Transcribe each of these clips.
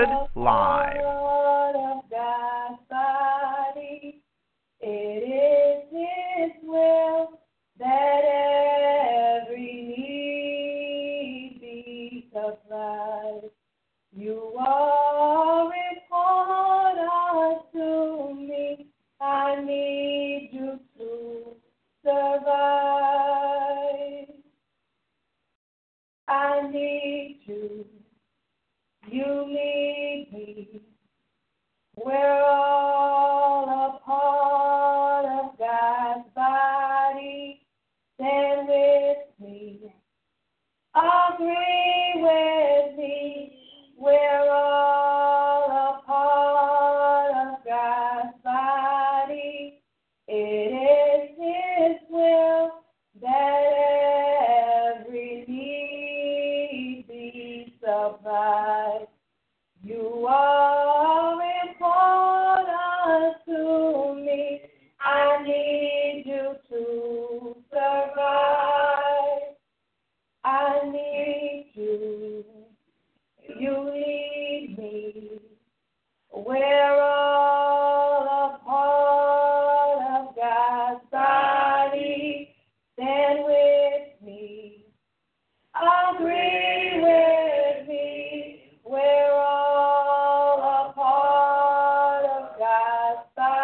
recorded live. my side.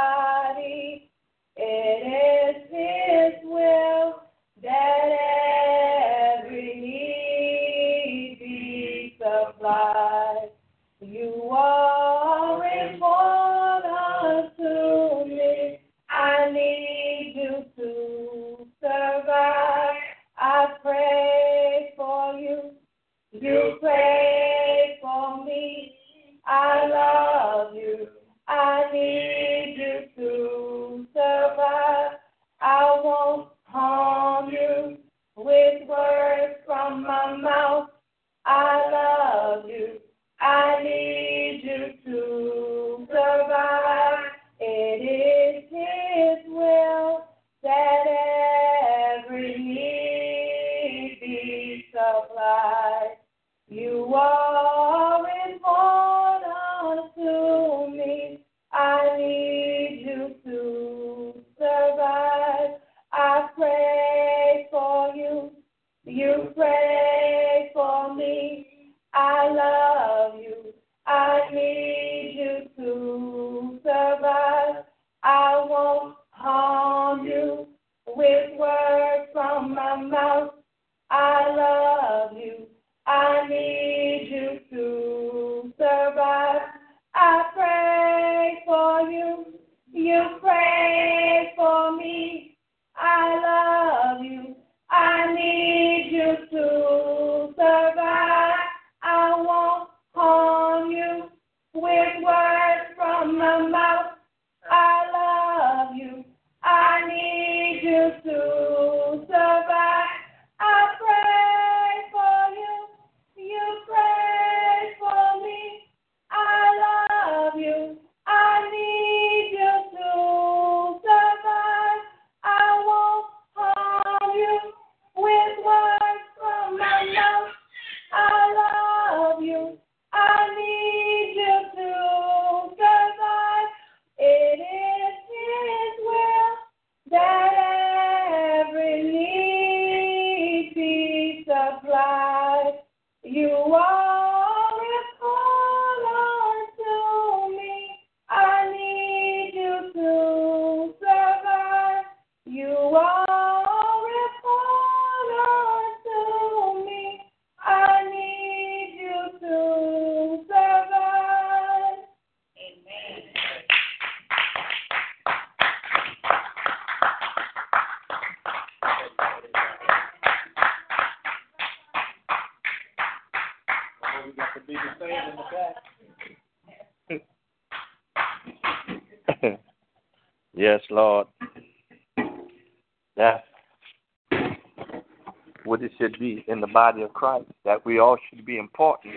in the body of Christ, that we all should be important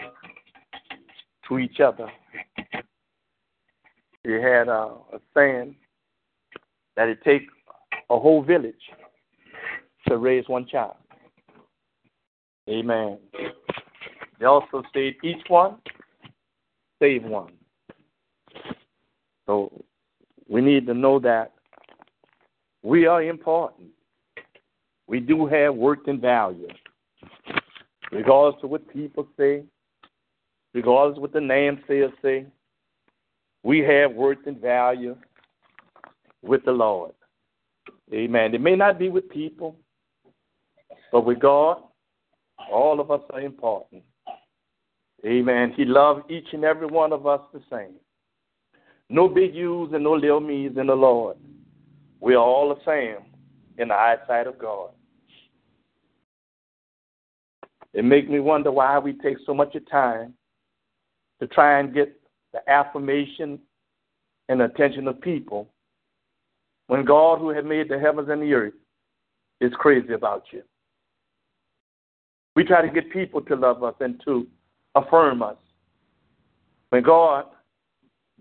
to each other. He had a, a saying that it takes a whole village to raise one child. Amen. They also said, each one, save one. So we need to know that we are important. We do have worth and value. Regardless of what people say, regardless of what the naysayers say, we have worth and value with the Lord. Amen. It may not be with people, but with God, all of us are important. Amen. He loves each and every one of us the same. No big U's and no little me's in the Lord. We are all the same in the eyesight of God. It makes me wonder why we take so much time to try and get the affirmation and attention of people when God, who had made the heavens and the earth, is crazy about you. We try to get people to love us and to affirm us. When God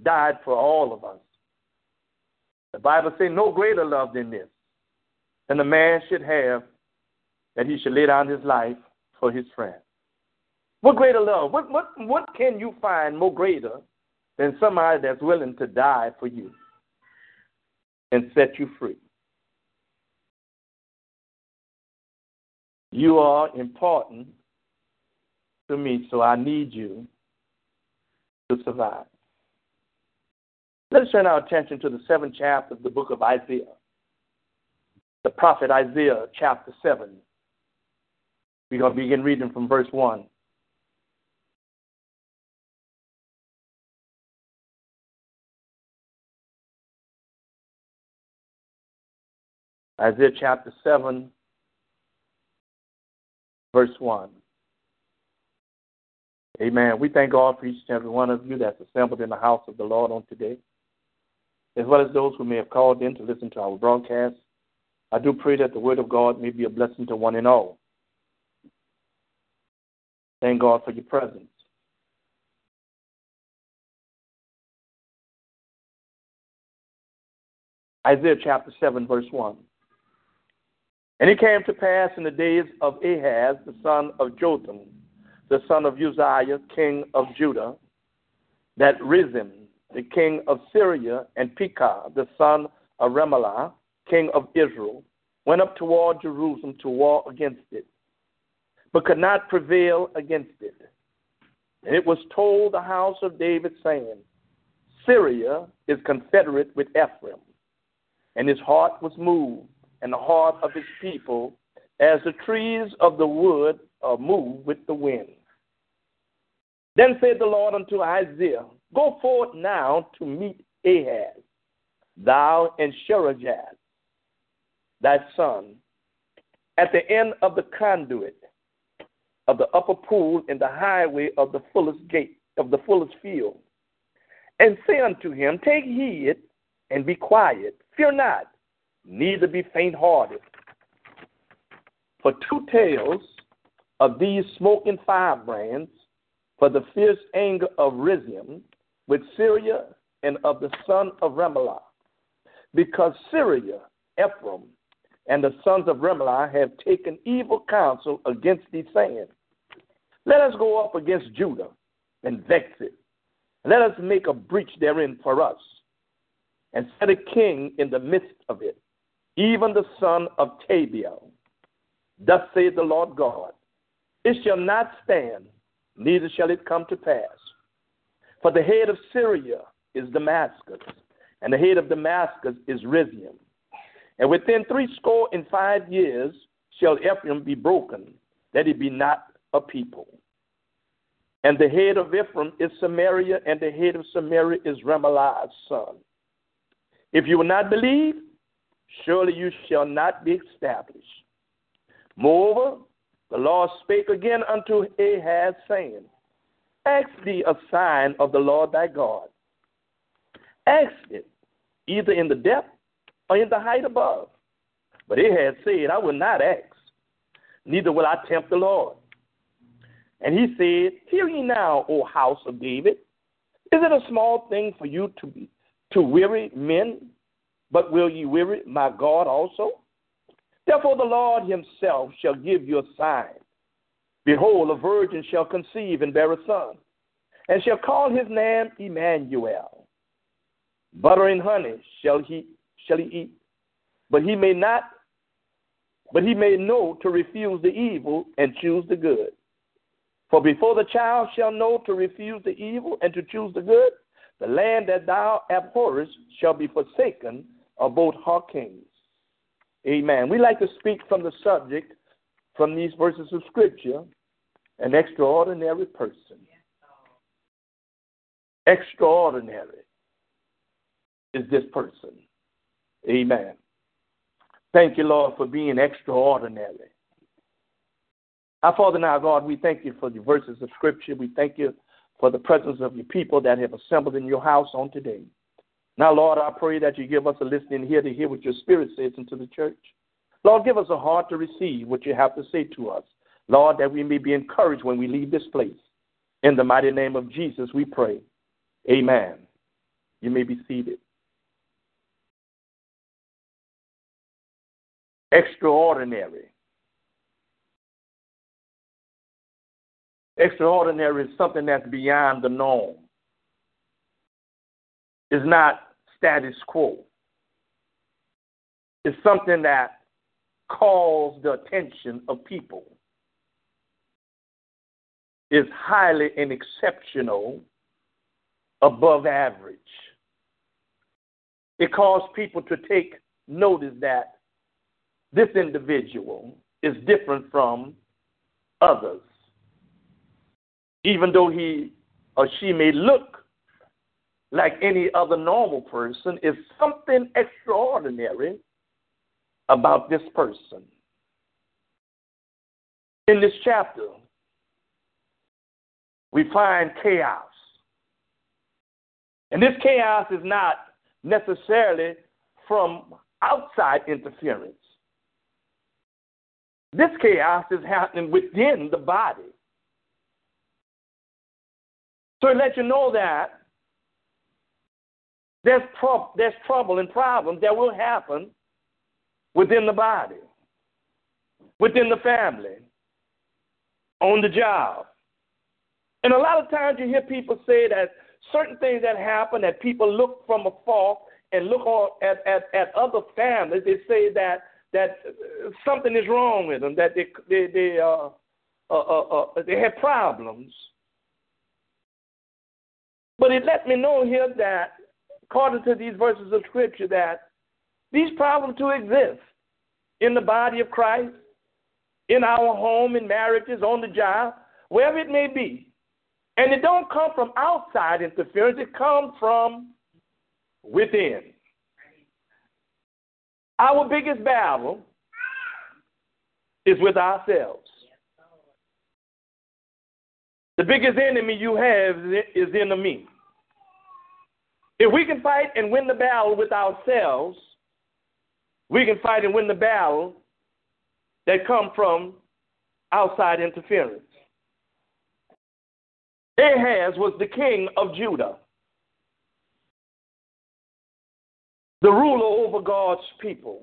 died for all of us, the Bible says no greater love than this, than a man should have that he should lay down his life for his friend. What greater love? What, what, what can you find more greater than somebody that's willing to die for you and set you free? You are important to me, so I need you to survive. Let us turn our attention to the seventh chapter of the book of Isaiah. The prophet Isaiah, chapter 7. We're going to begin reading from verse 1. Isaiah chapter 7, verse 1. Amen. We thank God for each and every one of you that's assembled in the house of the Lord on today, as well as those who may have called in to listen to our broadcast. I do pray that the word of God may be a blessing to one and all. Thank God for your presence. Isaiah chapter 7, verse 1. And it came to pass in the days of Ahaz, the son of Jotham, the son of Uzziah, king of Judah, that Rezin, the king of Syria, and Pekah, the son of Remaliah, king of Israel, went up toward Jerusalem to war against it, but could not prevail against it. And it was told the house of David, saying, Syria is confederate with Ephraim. And his heart was moved, and the heart of his people, as the trees of the wood are moved with the wind. Then said the Lord unto Isaiah, Go forth now to meet Ahaz, thou and Shearjashub, thy son, at the end of the conduit of the upper pool in the highway of the fullest gate of the fullest field, and say unto him, Take heed and be quiet, fear not, neither be faint hearted. For two tails of these smoking firebrands for the fierce anger of Rezin with Syria and of the son of Remaliah, because Syria, Ephraim, and the sons of Remaliah have taken evil counsel against thee, saying, Let us go up against Judah and vex it. Let us make a breach therein for us, and set a king in the midst of it, even the son of Tabeal. Thus saith the Lord God, It shall not stand neither shall it come to pass. For the head of Syria is Damascus, and the head of Damascus is Rezin. And within threescore and five years shall Ephraim be broken, that it be not a people. And the head of Ephraim is Samaria, and the head of Samaria is Remaliah's son. If you will not believe, surely you shall not be established. Moreover, the Lord spake again unto Ahaz, saying, Ask thee a sign of the Lord thy God. Ask it, either in the depth or in the height above. But Ahaz said, I will not ask, neither will I tempt the Lord. And he said, Hear ye now, O house of David. Is it a small thing for you to be to weary men, but will ye weary my God also? Therefore, the Lord himself shall give you a sign. Behold, a virgin shall conceive and bear a son, and shall call his name Emmanuel. Butter and honey shall he shall he eat, but he may not but he may know to refuse the evil and choose the good. For before the child shall know to refuse the evil and to choose the good, the land that thou abhorrest shall be forsaken of both her kings. Amen. We like to speak from the subject, from these verses of Scripture, an extraordinary person. Extraordinary is this person. Amen. Thank you, Lord, for being extraordinary. Our Father and our God, we thank you for the verses of Scripture. We thank you for the presence of your people that have assembled in your house on today. Now, Lord, I pray that you give us a listening ear to hear what your Spirit says into the church. Lord, give us a heart to receive what you have to say to us. Lord, that we may be encouraged when we leave this place. In the mighty name of Jesus, we pray. Amen. You may be seated. Extraordinary. Extraordinary is something that's beyond the norm. It's not status quo. It's something that calls the attention of people. It's highly and exceptional, above average. It calls people to take notice that this individual is different from others even though he or she may look like any other normal person, is something extraordinary about this person. In this chapter, we find chaos. And this chaos is not necessarily from outside interference. This chaos is happening within the body. So it lets you know that there's, there's trouble and problems that will happen within the body, within the family, on the job. And a lot of times you hear people say that certain things that happen that people look from afar and look on, at, at, at other families, they say that that something is wrong with them, that they they they uh, uh, uh, uh they have problems. But it let me know here that, according to these verses of Scripture, that these problems do exist in the body of Christ, in our home, in marriages, on the job, wherever it may be. And it don't come from outside interference, it comes from within. Our biggest battle is with ourselves. The biggest enemy you have is in the me. If we can fight and win the battle with ourselves, we can fight and win the battle that come from outside interference. Ahaz was the king of Judah, the ruler over God's people,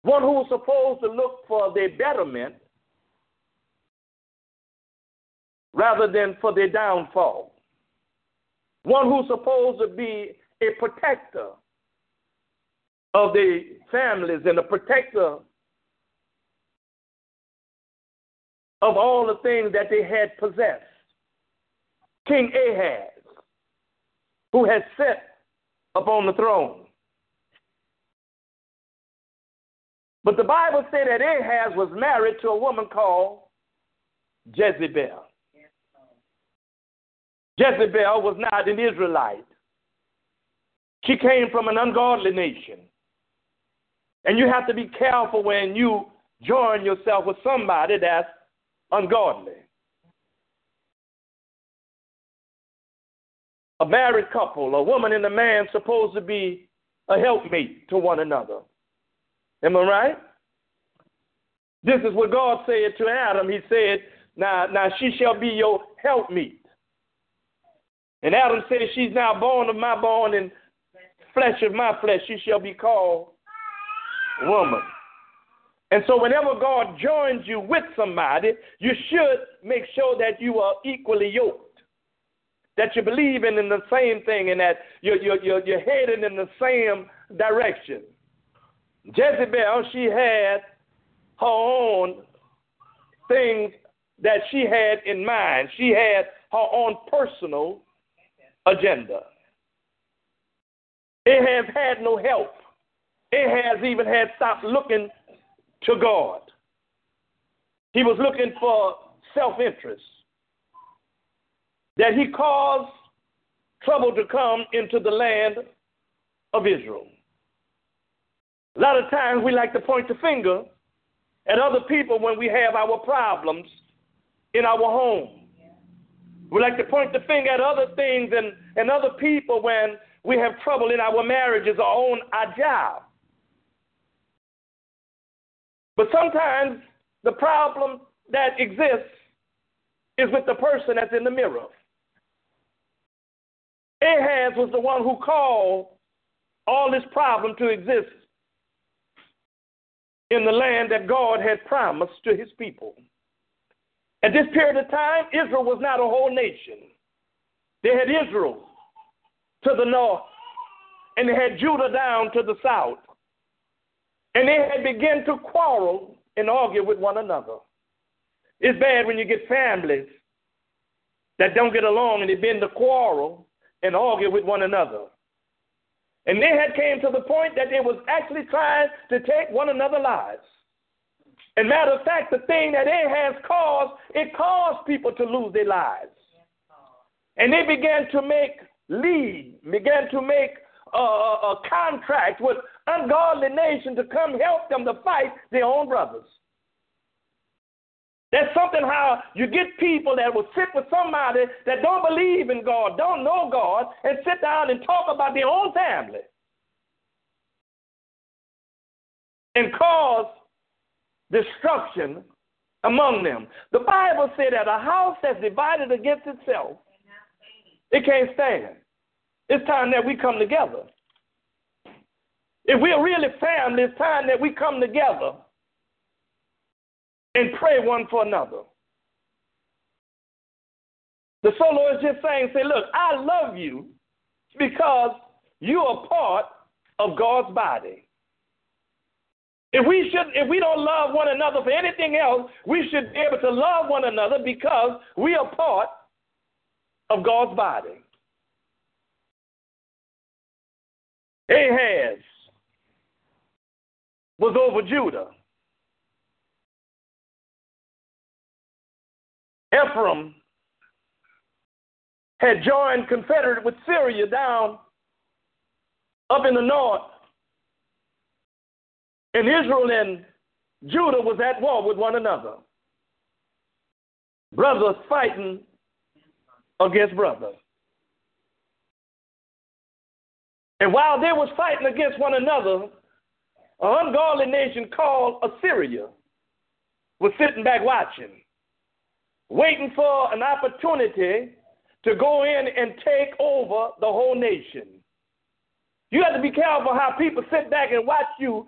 one who was supposed to look for their betterment rather than for their downfall. One who's supposed to be a protector of the families and a protector of all the things that they had possessed. King Ahaz, who had sat upon the throne. But the Bible said that Ahaz was married to a woman called Jezebel. Jezebel was not an Israelite. She came from an ungodly nation. And you have to be careful when you join yourself with somebody that's ungodly. A married couple, a woman and a man supposed to be a helpmate to one another. Am I right? This is what God said to Adam. He said, Now, now she shall be your helpmeet. And Adam said, She's now born of my bone and flesh of my flesh. She shall be called woman. And so, whenever God joins you with somebody, you should make sure that you are equally yoked. that you're believing in the same thing and that you're, you're, you're, you're heading in the same direction. Jezebel, she had her own things that she had in mind. She had her own personal agenda. It has had no help. It has even had stopped looking to God. He was looking for self interest. That he caused trouble to come into the land of Israel. A lot of times we like to point the finger at other people when we have our problems in our home. We like to point the finger at other things and, and other people when we have trouble in our marriages or on our job. But sometimes the problem that exists is with the person that's in the mirror. Ahaz was the one who called all this problem to exist in the land that God had promised to his people. At this period of time, Israel was not a whole nation. They had Israel to the north, and they had Judah down to the south. And they had begun to quarrel and argue with one another. It's bad when you get families that don't get along and they begin to quarrel and argue with one another. And they had came to the point that they was actually trying to take one another lives. And matter of fact, the thing that it has caused, it caused people to lose their lives. And they began to make lead, began to make a, a, a contract with ungodly nations to come help them to fight their own brothers. That's something how you get people that will sit with somebody that don't believe in God, don't know God, and sit down and talk about their own family. And cause destruction among them. The Bible said that a house that's divided against itself, it can't stand. It's time that we come together. If we're really family, it's time that we come together and pray one for another. The solo is just saying, say, look, I love you because you are part of God's body. If we should, if we don't love one another for anything else, we should be able to love one another because we are part of God's body. Ahaz was over Judah. Ephraim had joined confederate with Syria down up in the north. And Israel and Judah was at war with one another. Brothers fighting against brothers. And while they was fighting against one another, an ungodly nation called Assyria was sitting back watching waiting for an opportunity to go in and take over the whole nation. You have to be careful how people sit back and watch you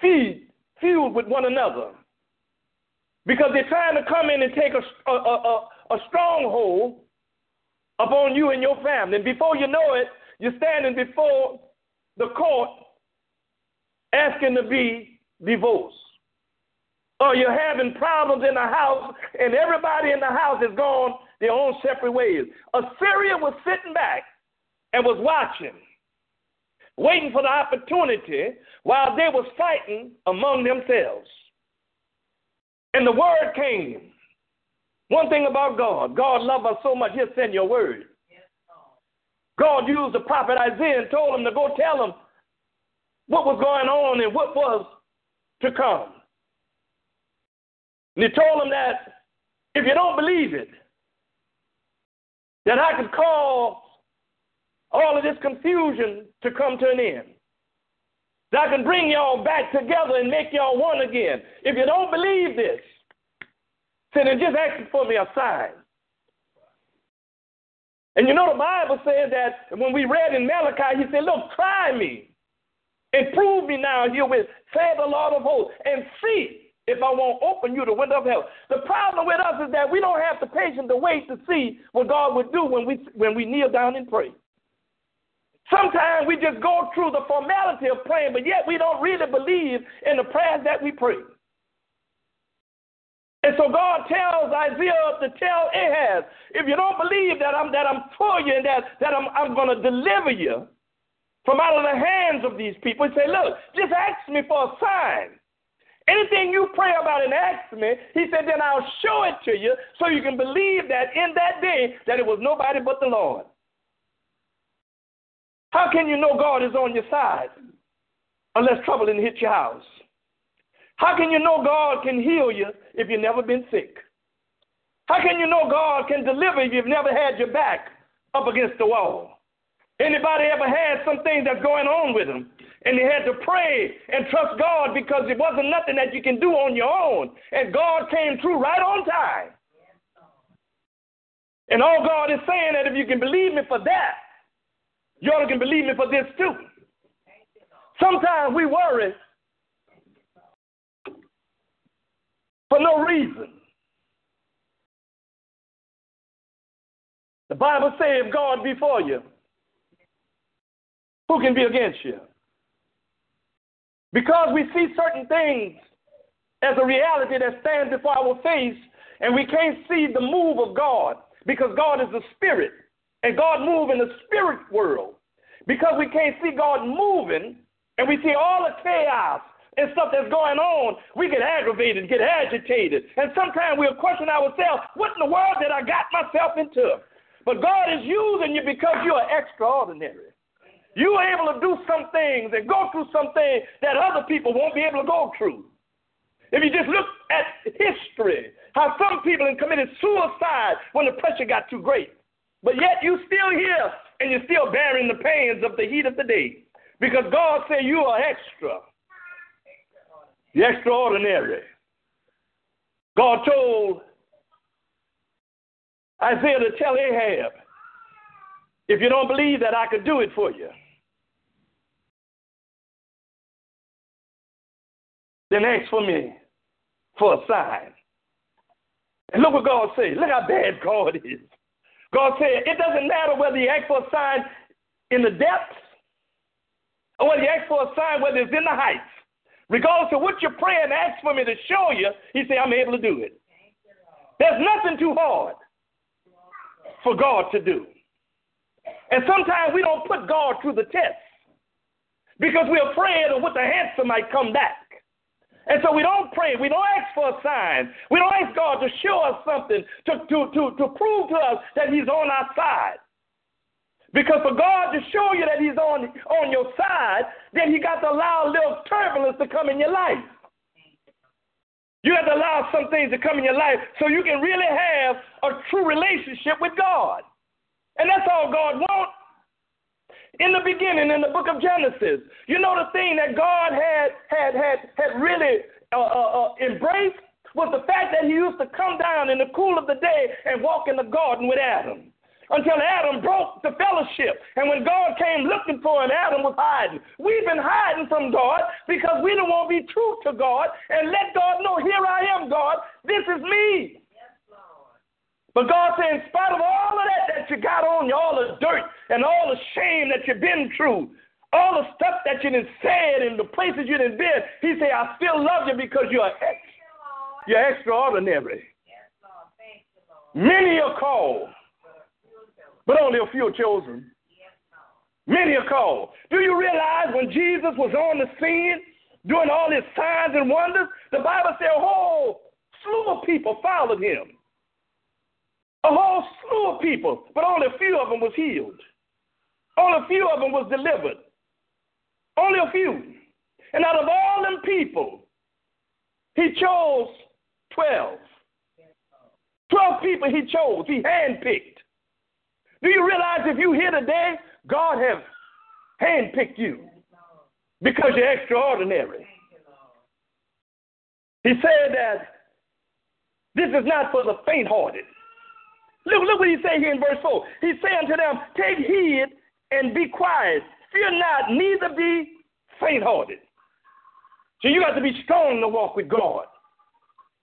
feed, feud with one another. Because they're trying to come in and take a, a, a, a stronghold upon you and your family. And before you know it, you're standing before the court asking to be divorced or you're having problems in the house and everybody in the house is gone their own separate ways. Assyria was sitting back and was watching, waiting for the opportunity while they was fighting among themselves. And the word came. One thing about God, God loved us so much, he'll send your word. God used the prophet Isaiah and told him to go tell him what was going on and what was to come. And he told him that if you don't believe it, that I could cause all of this confusion to come to an end. That I can bring y'all back together and make y'all one again. If you don't believe this, then just ask for me a sign. And you know the Bible says that when we read in Malachi, he said, Look, try me and prove me now herewith, say the Lord of hosts, and see if I won't open you the window of heaven. The problem with us is that we don't have the patience to wait to see what God would do when we when we kneel down and pray. Sometimes we just go through the formality of praying, but yet we don't really believe in the prayers that we pray. And so God tells Isaiah to tell Ahaz, if you don't believe that I'm that I'm for you and that, that I'm I'm gonna deliver you from out of the hands of these people, he say, Look, just ask me for a sign. Anything you pray about and ask me, he said, then I'll show it to you so you can believe that in that day that it was nobody but the Lord. How can you know God is on your side unless trouble didn't hit your house? How can you know God can heal you if you've never been sick? How can you know God can deliver if you've never had your back up against the wall? Anybody ever had some things that's going on with them? And they had to pray and trust God because it wasn't nothing that you can do on your own. And God came through right on time. And all God is saying that if you can believe me for that, you all can believe me for this too. Sometimes we worry for no reason. The Bible says if God be for you, who can be against you? Because we see certain things as a reality that stands before our face, and we can't see the move of God because God is a spirit, and God moves in the spirit world. Because we can't see God moving, and we see all the chaos and stuff that's going on, we get aggravated, get agitated, and sometimes we'll question ourselves, what in the world did I got myself into? But God is using you because you are extraordinary. You are able to do some things and go through some things that other people won't be able to go through. If you just look at history, how some people have committed suicide when the pressure got too great. But yet you still here and you're still bearing the pains of the heat of the day. Because God said you are extra. You're extraordinary. God told Isaiah to tell Ahab, if you don't believe that I could do it for you, then ask for me for a sign. And look what God said. Look how bad God is. God said, it doesn't matter whether you ask for a sign in the depths or whether you ask for a sign whether it's in the heights. Regardless of what you're praying, ask for me to show you. He said, I'm able to do it. There's nothing too hard for God to do. And sometimes we don't put God through the test because we're afraid of what the answer might come back. And so we don't pray. We don't ask for a sign. We don't ask God to show us something to, to, to, to prove to us that He's on our side. Because for God to show you that He's on, on your side, then He got to allow a little turbulence to come in your life. You have to allow some things to come in your life so you can really have a true relationship with God. And that's all God wants. In the beginning, in the book of Genesis, you know the thing that God had had had had really uh, uh, uh, embraced was the fact that He used to come down in the cool of the day and walk in the garden with Adam until Adam broke the fellowship. And when God came looking for him, Adam was hiding. We've been hiding from God because we don't want to be true to God and let God know, here I am, God. This is me. But God said, in spite of all of that that you got on you, all the dirt and all the shame that you've been through, all the stuff that you done said and the places you done been, He said, I still love you because you're ex- you're extraordinary. Many are called, but only a few are chosen. Many are called. Do you realize when Jesus was on the scene doing all his signs and wonders, the Bible said a whole slew of people followed him. A whole slew of people, but only a few of them was healed. Only a few of them was delivered. Only a few. And out of all them people, he chose 12. 12 people he chose, he handpicked. Do you realize if you're here today, God has handpicked you because you're extraordinary? He said that this is not for the faint hearted. Look, look what he say here in verse 4. He's saying to them, Take heed and be quiet. Fear not, neither be faint hearted. So you got to be strong to walk with God.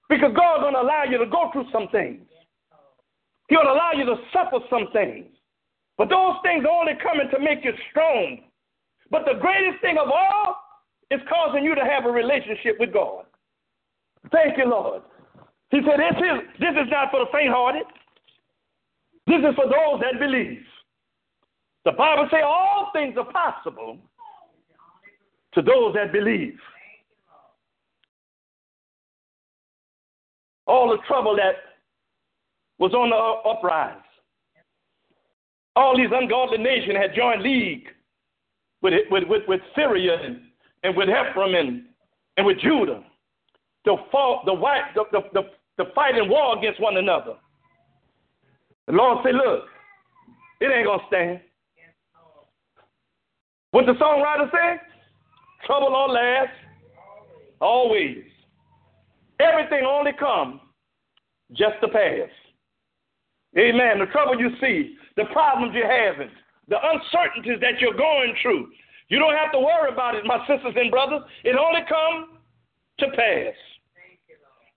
Because God's going to allow you to go through some things. He's going to allow you to suffer some things. But those things are only coming to make you strong. But the greatest thing of all is causing you to have a relationship with God. Thank you, Lord. He said, This is, this is not for the faint hearted. This is for those that believe. The Bible says all things are possible to those that believe. All the trouble that was on the uprise. All these ungodly nations had joined league with, with, with, with Syria and, and with Ephraim and, and with Judah to, fall, the, the, the, the, the fight war against one another. The Lord said, Look, it ain't going to stand. What the songwriter said? Trouble don't last always. Everything only comes just to pass. Amen. The trouble you see, the problems you're having, the uncertainties that you're going through, you don't have to worry about it, my sisters and brothers. It only comes to pass.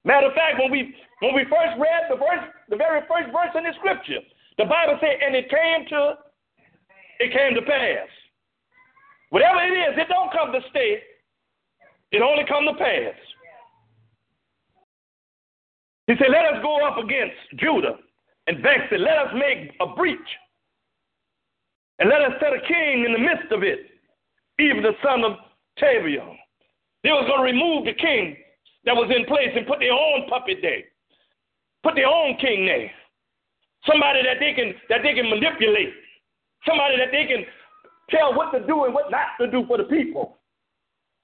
Matter of fact, when we when we first read the verse, the very first verse in the scripture, the Bible said, and it came to it came to pass. Whatever it is, it don't come to stay. It only come to pass. He said, Let us go up against Judah and vex it. Let us make a breach. And let us set a king in the midst of it, even the son of Tabeal. They was going to remove the king that was in place and put their own puppet there. Put their own king there. Somebody that they can that they can manipulate. Somebody that they can tell what to do and what not to do for the people.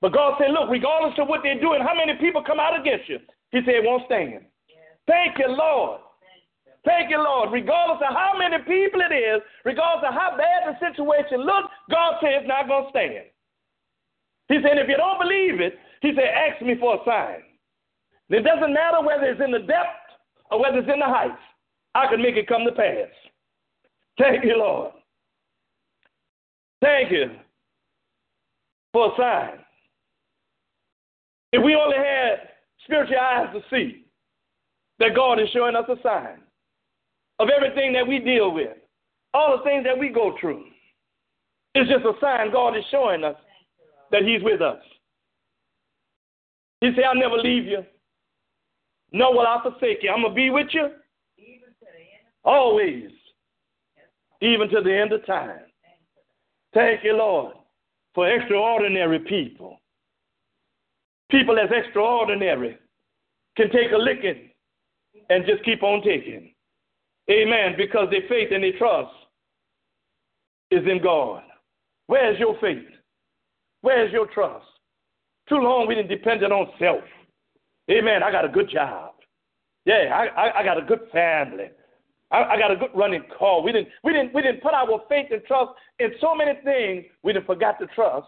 But God said, look, regardless of what they're doing, how many people come out against you? He said, won't stand. Thank you, Lord. Thank you, Lord. Regardless of how many people it is, regardless of how bad the situation looks, God said it's not going to stand. He said, if you don't believe it, he said, ask me for a sign. It doesn't matter whether it's in the depth or whether it's in the heights. I can make it come to pass. Thank you, Lord. Thank you for a sign. If we only had spiritual eyes to see that God is showing us a sign of everything that we deal with, all the things that we go through, it's just a sign God is showing us that He's with us. He said, I'll never leave you, nor will I forsake you. I'm going to be with you always, even to the end of time. Thank you, Lord, for extraordinary people. People as extraordinary can take a licking and just keep on taking. Amen. Because their faith and their trust is in God. Where's your faith? Where's your trust? Too long we didn't depend on self. Amen. I got a good job. Yeah, I, I, I got a good family. I, I, got a good running car. We didn't, we didn't, we didn't put our faith and trust in so many things. We didn't forgot to trust.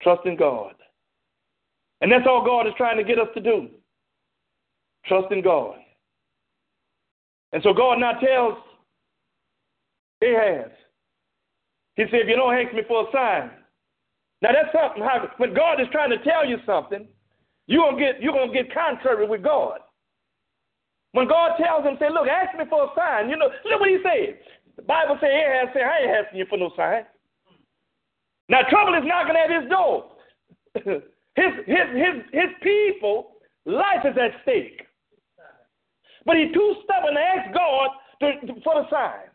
Trust in God. And that's all God is trying to get us to do. Trust in God. And so God now tells Ahaz, He said, if you don't ask me for a sign. Now that's something when God is trying to tell you something, you're gonna get you're gonna get contrary with God. When God tells him, say, look, ask me for a sign, you know, look what he said. The Bible says Ahaz said, I ain't asking you for no sign. Now trouble is knocking at his door. his his his his people, life is at stake. But he's too stubborn to ask God to, to, for the sign.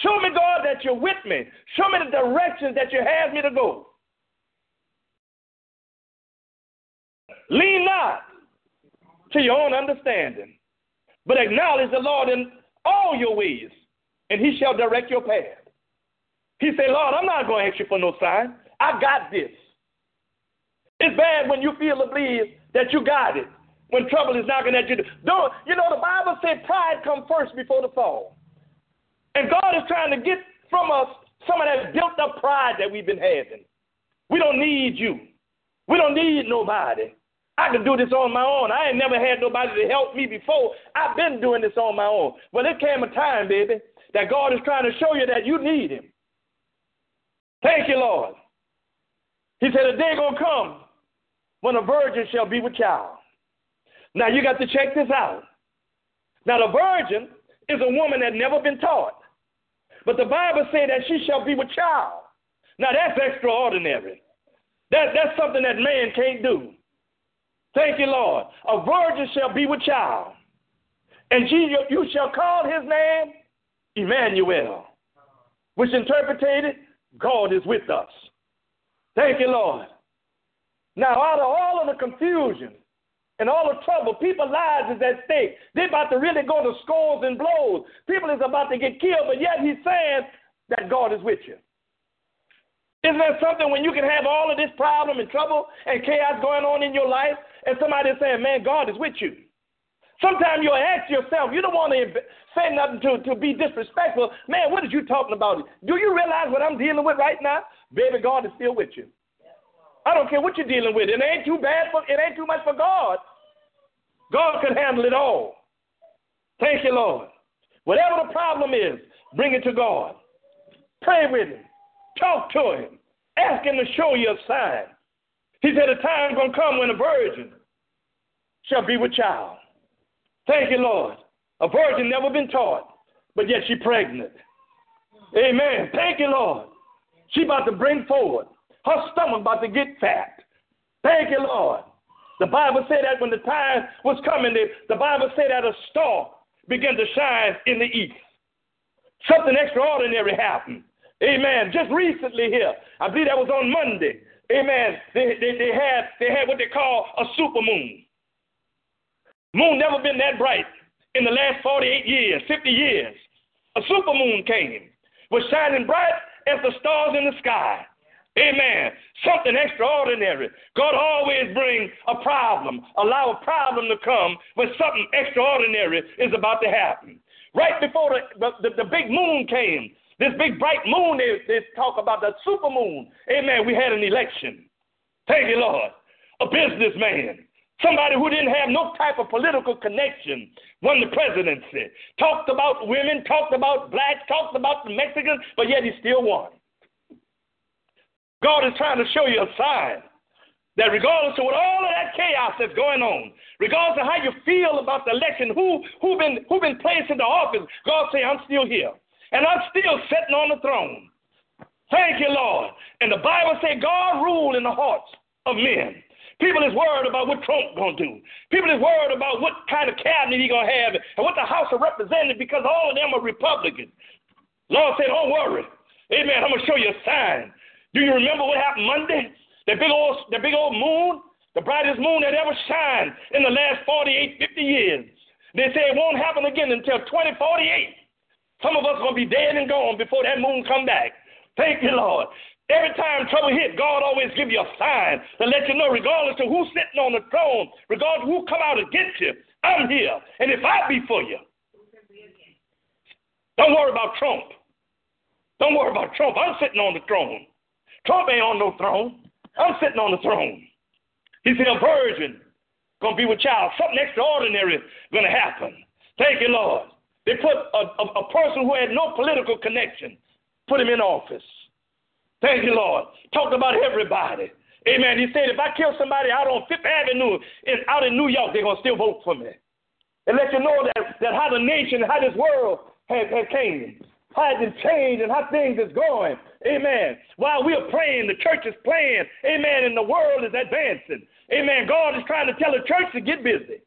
Show me, God, that you're with me. Show me the directions that you have me to go. Lean not to your own understanding, but acknowledge the Lord in all your ways, and he shall direct your path. He said, Lord, I'm not going to ask you for no sign. I got this. It's bad when you feel believe that you got it when trouble is knocking at you. Don't, you know, the Bible said pride come first before the fall. And God is trying to get from us some of that built up pride that we've been having. We don't need you. We don't need nobody. I can do this on my own. I ain't never had nobody to help me before. I've been doing this on my own. Well, there came a time, baby, that God is trying to show you that you need Him. Thank you, Lord. He said, a day gonna come when a virgin shall be with child. Now you got to check this out. Now the virgin is a woman that never been taught. But the Bible said that she shall be with child. Now that's extraordinary. That, that's something that man can't do. Thank you, Lord. A virgin shall be with child. And she, you shall call his name Emmanuel, which interpreted, God is with us. Thank you, Lord. Now, out of all of the confusion and all the trouble, people's lives is at stake. They're about to really go to scores and blows. People is about to get killed, but yet he's saying that God is with you. Isn't that something when you can have all of this problem and trouble and chaos going on in your life, and somebody is saying, Man, God is with you? Sometimes you'll ask yourself, you don't want to say nothing to, to be disrespectful. Man, what are you talking about? Do you realize what I'm dealing with right now? Baby, God is still with you. I don't care what you're dealing with. It ain't too bad for it ain't too much for God. God can handle it all. Thank you, Lord. Whatever the problem is, bring it to God. Pray with him. Talk to him. Ask him to show you a sign. He said a time's gonna come when a virgin shall be with child. Thank you, Lord. A virgin never been taught, but yet she pregnant. Amen. Thank you, Lord. She about to bring forward. Her stomach about to get fat. Thank you, Lord. The Bible said that when the time was coming, the Bible said that a star began to shine in the east. Something extraordinary happened. Amen. Just recently here, I believe that was on Monday. Amen. They, they, they, had, they had what they call a super moon. Moon never been that bright in the last 48 years, 50 years. A super moon came, was shining bright as the stars in the sky. Amen. Something extraordinary. God always brings a problem, allow a problem to come when something extraordinary is about to happen. Right before the, the, the, the big moon came, this big bright moon, they, they talk about the super moon. Amen. We had an election. Thank you, Lord. A businessman Somebody who didn't have no type of political connection won the presidency. Talked about women, talked about blacks, talked about the Mexicans, but yet he still won. God is trying to show you a sign that regardless of what all of that chaos that's going on, regardless of how you feel about the election, who who been who been placed into office, God say, I'm still here. And I'm still sitting on the throne. Thank you, Lord. And the Bible say God rule in the hearts of men. People is worried about what Trump gonna do. People is worried about what kind of cabinet he gonna have and what the House of Representatives because all of them are Republicans. Lord said, don't worry. Amen. I'm gonna show you a sign. Do you remember what happened Monday? The big old, the big old moon, the brightest moon that ever shined in the last 48, 50 years. They say it won't happen again until 2048. Some of us are gonna be dead and gone before that moon come back. Thank you, Lord. Every time trouble hit, God always give you a sign to let you know, regardless of who's sitting on the throne, regardless who come out against you, I'm here. And if I be for you, don't worry about Trump. Don't worry about Trump. I'm sitting on the throne. Trump ain't on no throne. I'm sitting on the throne. He said, a virgin gonna be with child. Something extraordinary gonna happen. Thank you, Lord. They put a, a, a person who had no political connection, put him in office. Thank you, Lord. Talked about everybody. Amen. He said, if I kill somebody out on Fifth Avenue in, out in New York, they're going to still vote for me. And let you know that, that how the nation, how this world has, has came, how it's changed, and how things is going. Amen. While we're praying, the church is praying. Amen. And the world is advancing. Amen. God is trying to tell the church to get busy.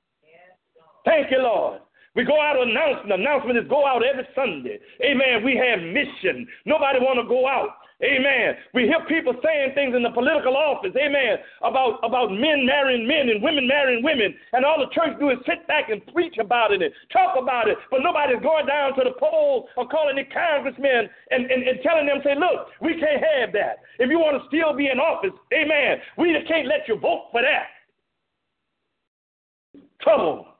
Thank you, Lord. We go out announcing. The announcement is go out every Sunday. Amen. We have mission. Nobody want to go out. Amen. We hear people saying things in the political office, amen, about, about men marrying men and women marrying women. And all the church do is sit back and preach about it and talk about it. But nobody's going down to the polls or calling the congressmen and, and, and telling them, say, look, we can't have that. If you want to still be in office, amen, we just can't let you vote for that. Trouble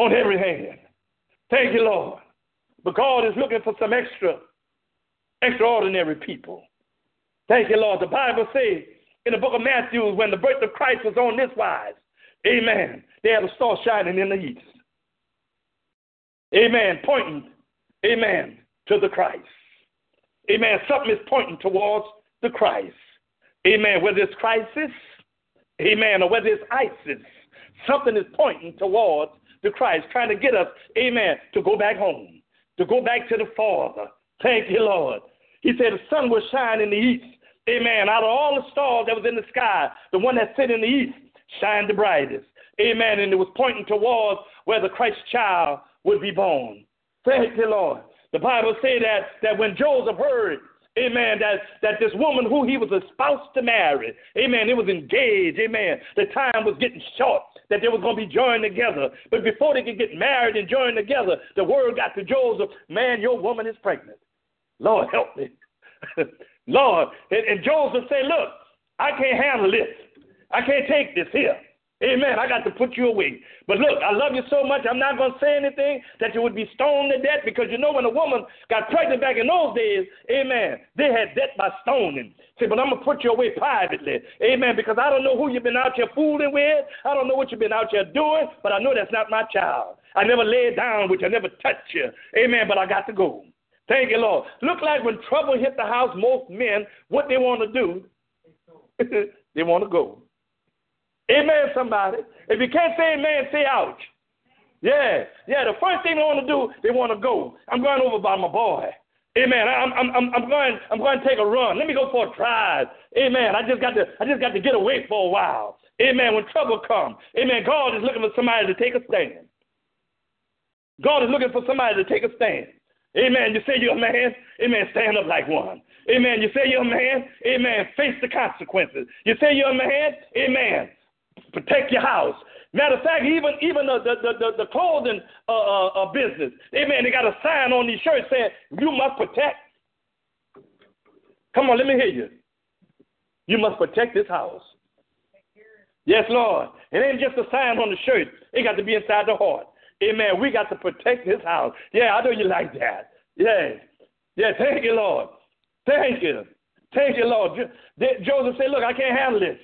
on every hand. Thank you, Lord. But God is looking for some extra extraordinary people. Thank you, Lord. The Bible says in the book of Matthew, when the birth of Christ was on this wise, amen, they had a star shining in the east. Amen. Pointing, amen, to the Christ. Amen. Something is pointing towards the Christ. Amen. Whether it's crisis, amen, or whether it's ISIS, Something is pointing towards the Christ, trying to get us, amen, to go back home, to go back to the Father. Thank you, Lord. He said the sun will shine in the east. Amen. Out of all the stars that was in the sky, the one that sit in the east shined the brightest. Amen. And it was pointing towards where the Christ child would be born. Thank you, Lord. The Bible say that that when Joseph heard Amen. That, that this woman who he was espoused to marry, amen, it was engaged, amen. The time was getting short that they was going to be joined together. But before they could get married and join together, the word got to Joseph, man, your woman is pregnant. Lord, help me. Lord. And, and Joseph said, look, I can't handle this. I can't take this here. Amen. I got to put you away. But look, I love you so much, I'm not going to say anything that you would be stoned to death because you know when a woman got pregnant back in those days, amen, they had death by stoning. Say, but I'm going to put you away privately. Amen. Because I don't know who you've been out here fooling with. I don't know what you've been out here doing, but I know that's not my child. I never laid down with you. I never touched you. Amen. But I got to go. Thank you, Lord. Look like when trouble hit the house, most men, what they want to do, they want to go. Amen, somebody. If you can't say amen, say ouch. Yeah, yeah. The first thing they want to do, they want to go. I'm going over by my boy. Amen. I'm, I'm, I'm, I'm going. I'm going to take a run. Let me go for a drive. Amen. I just got to. I just got to get away for a while. Amen. When trouble comes, Amen. God is looking for somebody to take a stand. God is looking for somebody to take a stand. Amen. You say you're a man. Amen. Stand up like one. Amen. You say you're a man. Amen. Face the consequences. You say you're a man. Amen protect your house. Matter of fact, even even the the the, the clothing uh, uh, uh, business, amen. They got a sign on these shirts saying you must protect. Come on, let me hear you. You must protect this house. Yes, Lord. It ain't just a sign on the shirt. It got to be inside the heart. Amen. We got to protect this house. Yeah, I know you like that. Yeah. Yeah, thank you, Lord. Thank you. Thank you, Lord. Joseph said, Look, I can't handle this.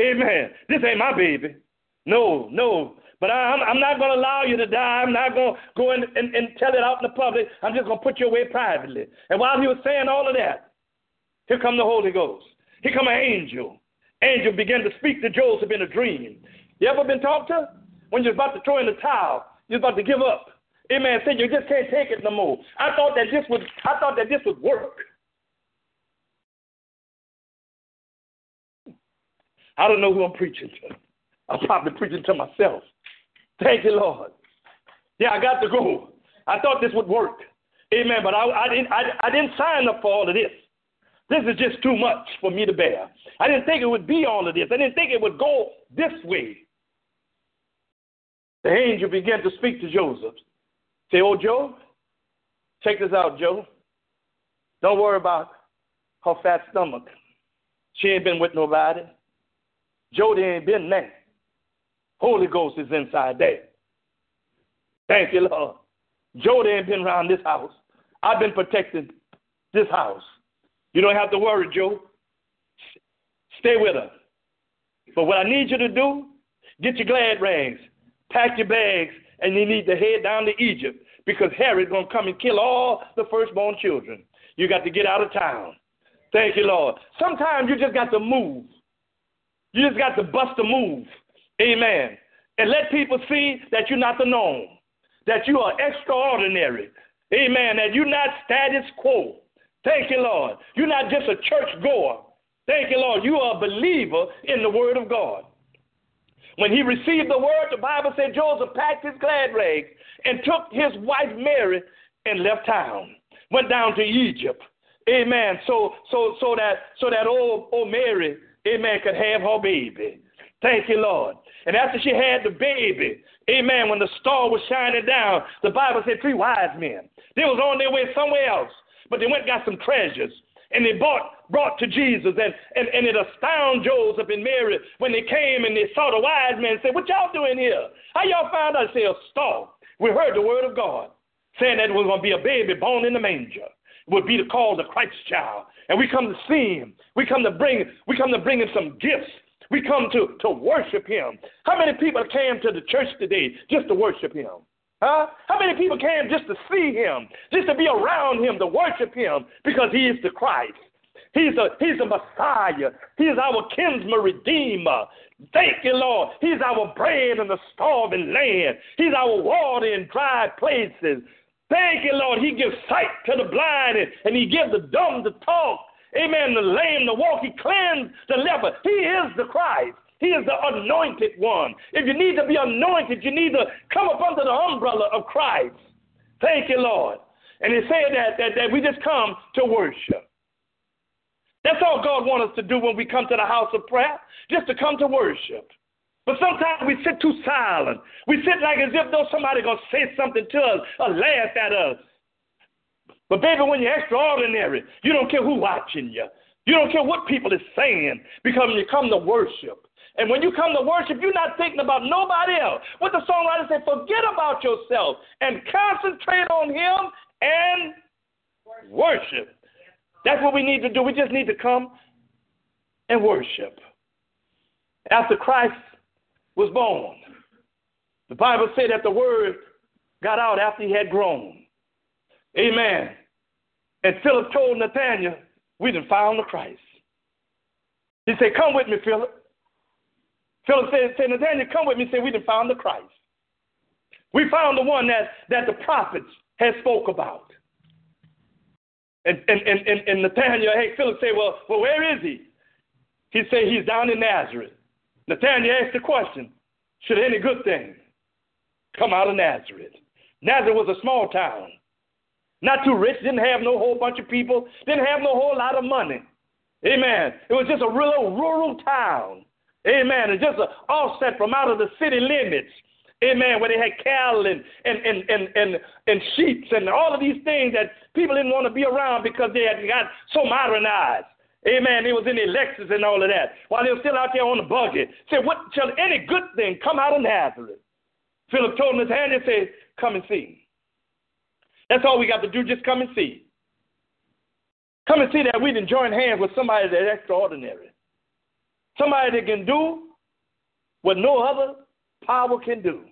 Amen. This ain't my baby. No, no. But I'm, I'm not going to allow you to die. I'm not going to go in and, and tell it out in the public. I'm just going to put you away privately. And while he was saying all of that, here come the Holy Ghost. Here come an angel. Angel began to speak to Joseph in a dream. You ever been talked to? When you're about to throw in the towel, you're about to give up. Amen. Said you just can't take it no more. I thought that this would I thought that this would work. I don't know who I'm preaching to. I'm probably preaching to myself. Thank you, Lord. Yeah, I got to go. I thought this would work. Amen. But I, I, didn't, I, I didn't sign up for all of this. This is just too much for me to bear. I didn't think it would be all of this. I didn't think it would go this way. The angel began to speak to Joseph. Say, Oh, Joe, check this out, Joe. Don't worry about her fat stomach. She ain't been with nobody. Jody ain't been there. Holy Ghost is inside there. Thank you, Lord. Jody ain't been around this house. I've been protecting this house. You don't have to worry, Joe. Stay with us. But what I need you to do, get your glad rags, pack your bags, and you need to head down to Egypt because Herod's going to come and kill all the firstborn children. You got to get out of town. Thank you, Lord. Sometimes you just got to move. You just got to bust a move. Amen. And let people see that you're not the norm, that you are extraordinary. Amen. That you're not status quo. Thank you, Lord. You're not just a church goer. Thank you, Lord. You are a believer in the Word of God. When he received the word, the Bible said Joseph packed his glad rags and took his wife Mary and left town. Went down to Egypt. Amen. So so so that so that old old Mary amen, could have her baby. Thank you, Lord. And after she had the baby, amen, when the star was shining down, the Bible said three wise men. They was on their way somewhere else, but they went and got some treasures. And they bought, brought to Jesus, and, and, and it astounded Joseph and Mary when they came and they saw the wise men and said, What y'all doing here? How y'all found out? Say, a star. We heard the word of God saying that it was going to be a baby born in the manger would be to call the Christ child. And we come to see him. We come to bring we come to bring him some gifts. We come to, to worship him. How many people came to the church today just to worship him? Huh? How many people came just to see him, just to be around him, to worship him, because he is the Christ? He's a, he's a Messiah. He's our kinsman redeemer. Thank you, Lord. He's our bread in the starving land. He's our water in dry places. Thank you, Lord. He gives sight to the blind and, and he gives the dumb to talk. Amen. The lame to walk. He cleansed the leper. He is the Christ. He is the anointed one. If you need to be anointed, you need to come up under the umbrella of Christ. Thank you, Lord. And he said that, that, that we just come to worship. That's all God wants us to do when we come to the house of prayer, just to come to worship. But sometimes we sit too silent. We sit like as if though somebody gonna say something to us or laugh at us. But baby, when you're extraordinary, you don't care who's watching you. You don't care what people is saying because you come to worship. And when you come to worship, you're not thinking about nobody else. What the songwriter said, forget about yourself and concentrate on him and worship. That's what we need to do. We just need to come and worship. After Christ was born. The Bible said that the word got out after he had grown. Amen. And Philip told Nathaniel, We done found the Christ. He said, Come with me, Philip. Philip said, said Nathaniel, come with me. He said, We done found the Christ. We found the one that, that the prophets had spoke about. And, and, and, and, Nathaniel, hey, Philip said, well, well, where is he? He said, He's down in Nazareth. Nathaniel asked the question Should any good thing come out of Nazareth? Nazareth was a small town. Not too rich, didn't have no whole bunch of people, didn't have no whole lot of money. Amen. It was just a real rural town. Amen. It's just an offset from out of the city limits. Amen. Where they had cattle and, and, and, and, and, and sheep and all of these things that people didn't want to be around because they had got so modernized. Amen. They was in the Lexus and all of that. While they were still out there on the buggy. Said, what shall any good thing come out of Nazareth? Philip told him his hand and said, Come and see. That's all we got to do, just come and see. Come and see that we didn't join hands with somebody that's extraordinary. Somebody that can do what no other power can do.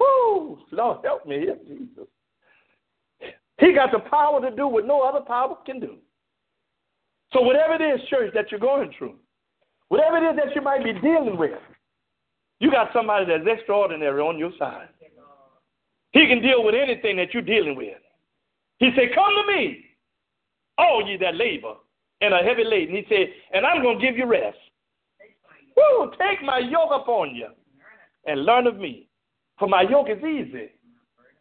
Whoo, Lord help me, Jesus. He got the power to do what no other power can do. So, whatever it is, church, that you're going through, whatever it is that you might be dealing with, you got somebody that's extraordinary on your side. He can deal with anything that you're dealing with. He said, Come to me, all ye that labor and are heavy laden. He said, And I'm going to give you rest. Woo, take my yoke upon you and learn of me. For my yoke is easy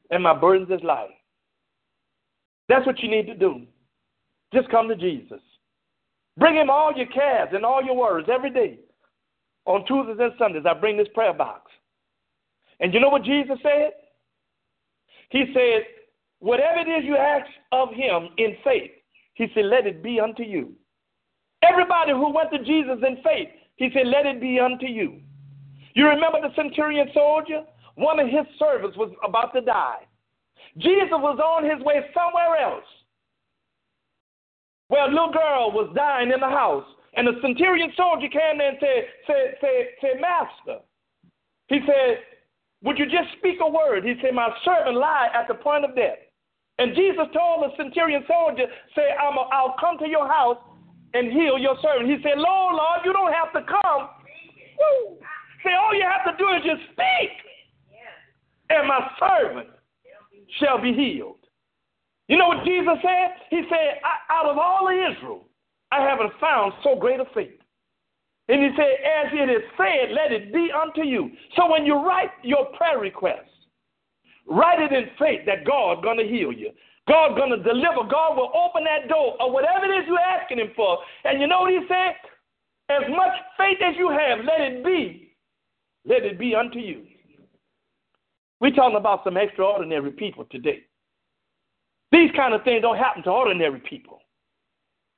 and my burdens is light. That's what you need to do. Just come to Jesus. Bring him all your cares and all your worries every day. On Tuesdays and Sundays, I bring this prayer box. And you know what Jesus said? He said, Whatever it is you ask of him in faith, he said, Let it be unto you. Everybody who went to Jesus in faith, he said, Let it be unto you. You remember the centurion soldier? One of his servants was about to die. Jesus was on his way somewhere else where a little girl was dying in the house. And the centurion soldier came there and said, said, said, said, Master, he said, Would you just speak a word? He said, My servant lied at the point of death. And Jesus told the centurion soldier, Say, i will come to your house and heal your servant. He said, Lord, Lord, you don't have to come. Woo. Say, all you have to do is just speak, and my servant shall be healed. You know what Jesus said? He said, Out of all of Israel, I haven't found so great a faith. And he said, As it is said, let it be unto you. So when you write your prayer request, write it in faith that God's going to heal you. God's going to deliver. God will open that door or whatever it is you're asking Him for. And you know what He said? As much faith as you have, let it be. Let it be unto you. We're talking about some extraordinary people today. These kind of things don't happen to ordinary people.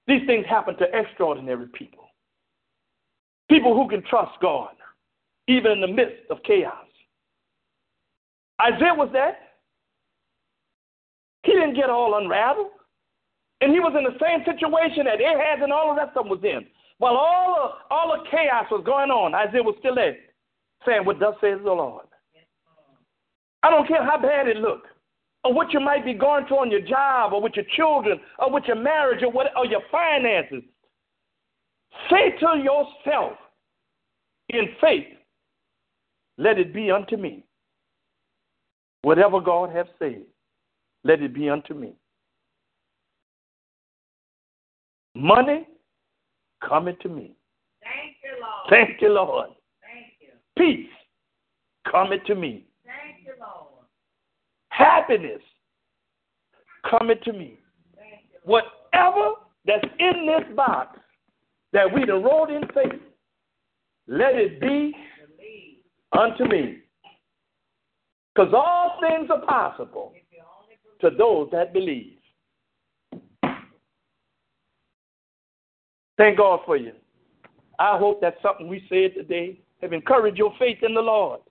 These things happen to extraordinary people. People who can trust God, even in the midst of chaos. Isaiah was that. He didn't get all unraveled. And he was in the same situation that Ahaz and all the rest of them was in. While all the, all the chaos was going on, Isaiah was still there, saying, What thus says the Lord. I don't care how bad it looked. Or what you might be going through on your job or with your children or with your marriage or, what, or your finances, say to yourself in faith, let it be unto me. Whatever God hath said, let it be unto me. Money coming to me. Thank you, Lord. Thank you, Lord. Thank you. Peace coming to me. Happiness coming to me. Whatever that's in this box that we done wrote in faith, let it be unto me. Because all things are possible to those that believe. Thank God for you. I hope that something we said today have encouraged your faith in the Lord.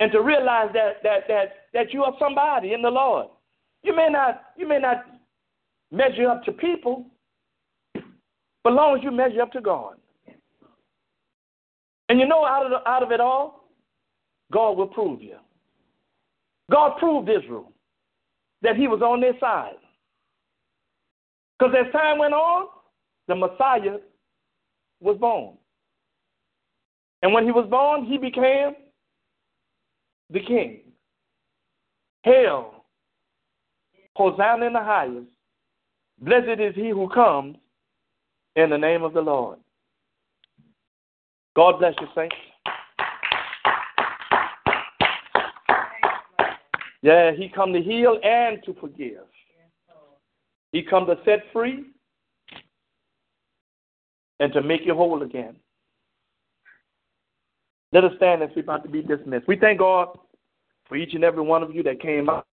And to realize that that that that you are somebody in the Lord. You may not you may not measure up to people, but long as you measure up to God. And you know out of the, out of it all, God will prove you. God proved Israel that he was on their side. Because as time went on, the Messiah was born. And when he was born, he became the king. Hail, Hosanna in the highest. Blessed is he who comes in the name of the Lord. God bless you, saints. Yeah, he come to heal and to forgive. He come to set free and to make you whole again. Let us stand as we're about to be dismissed. We thank God for each and every one of you that came out.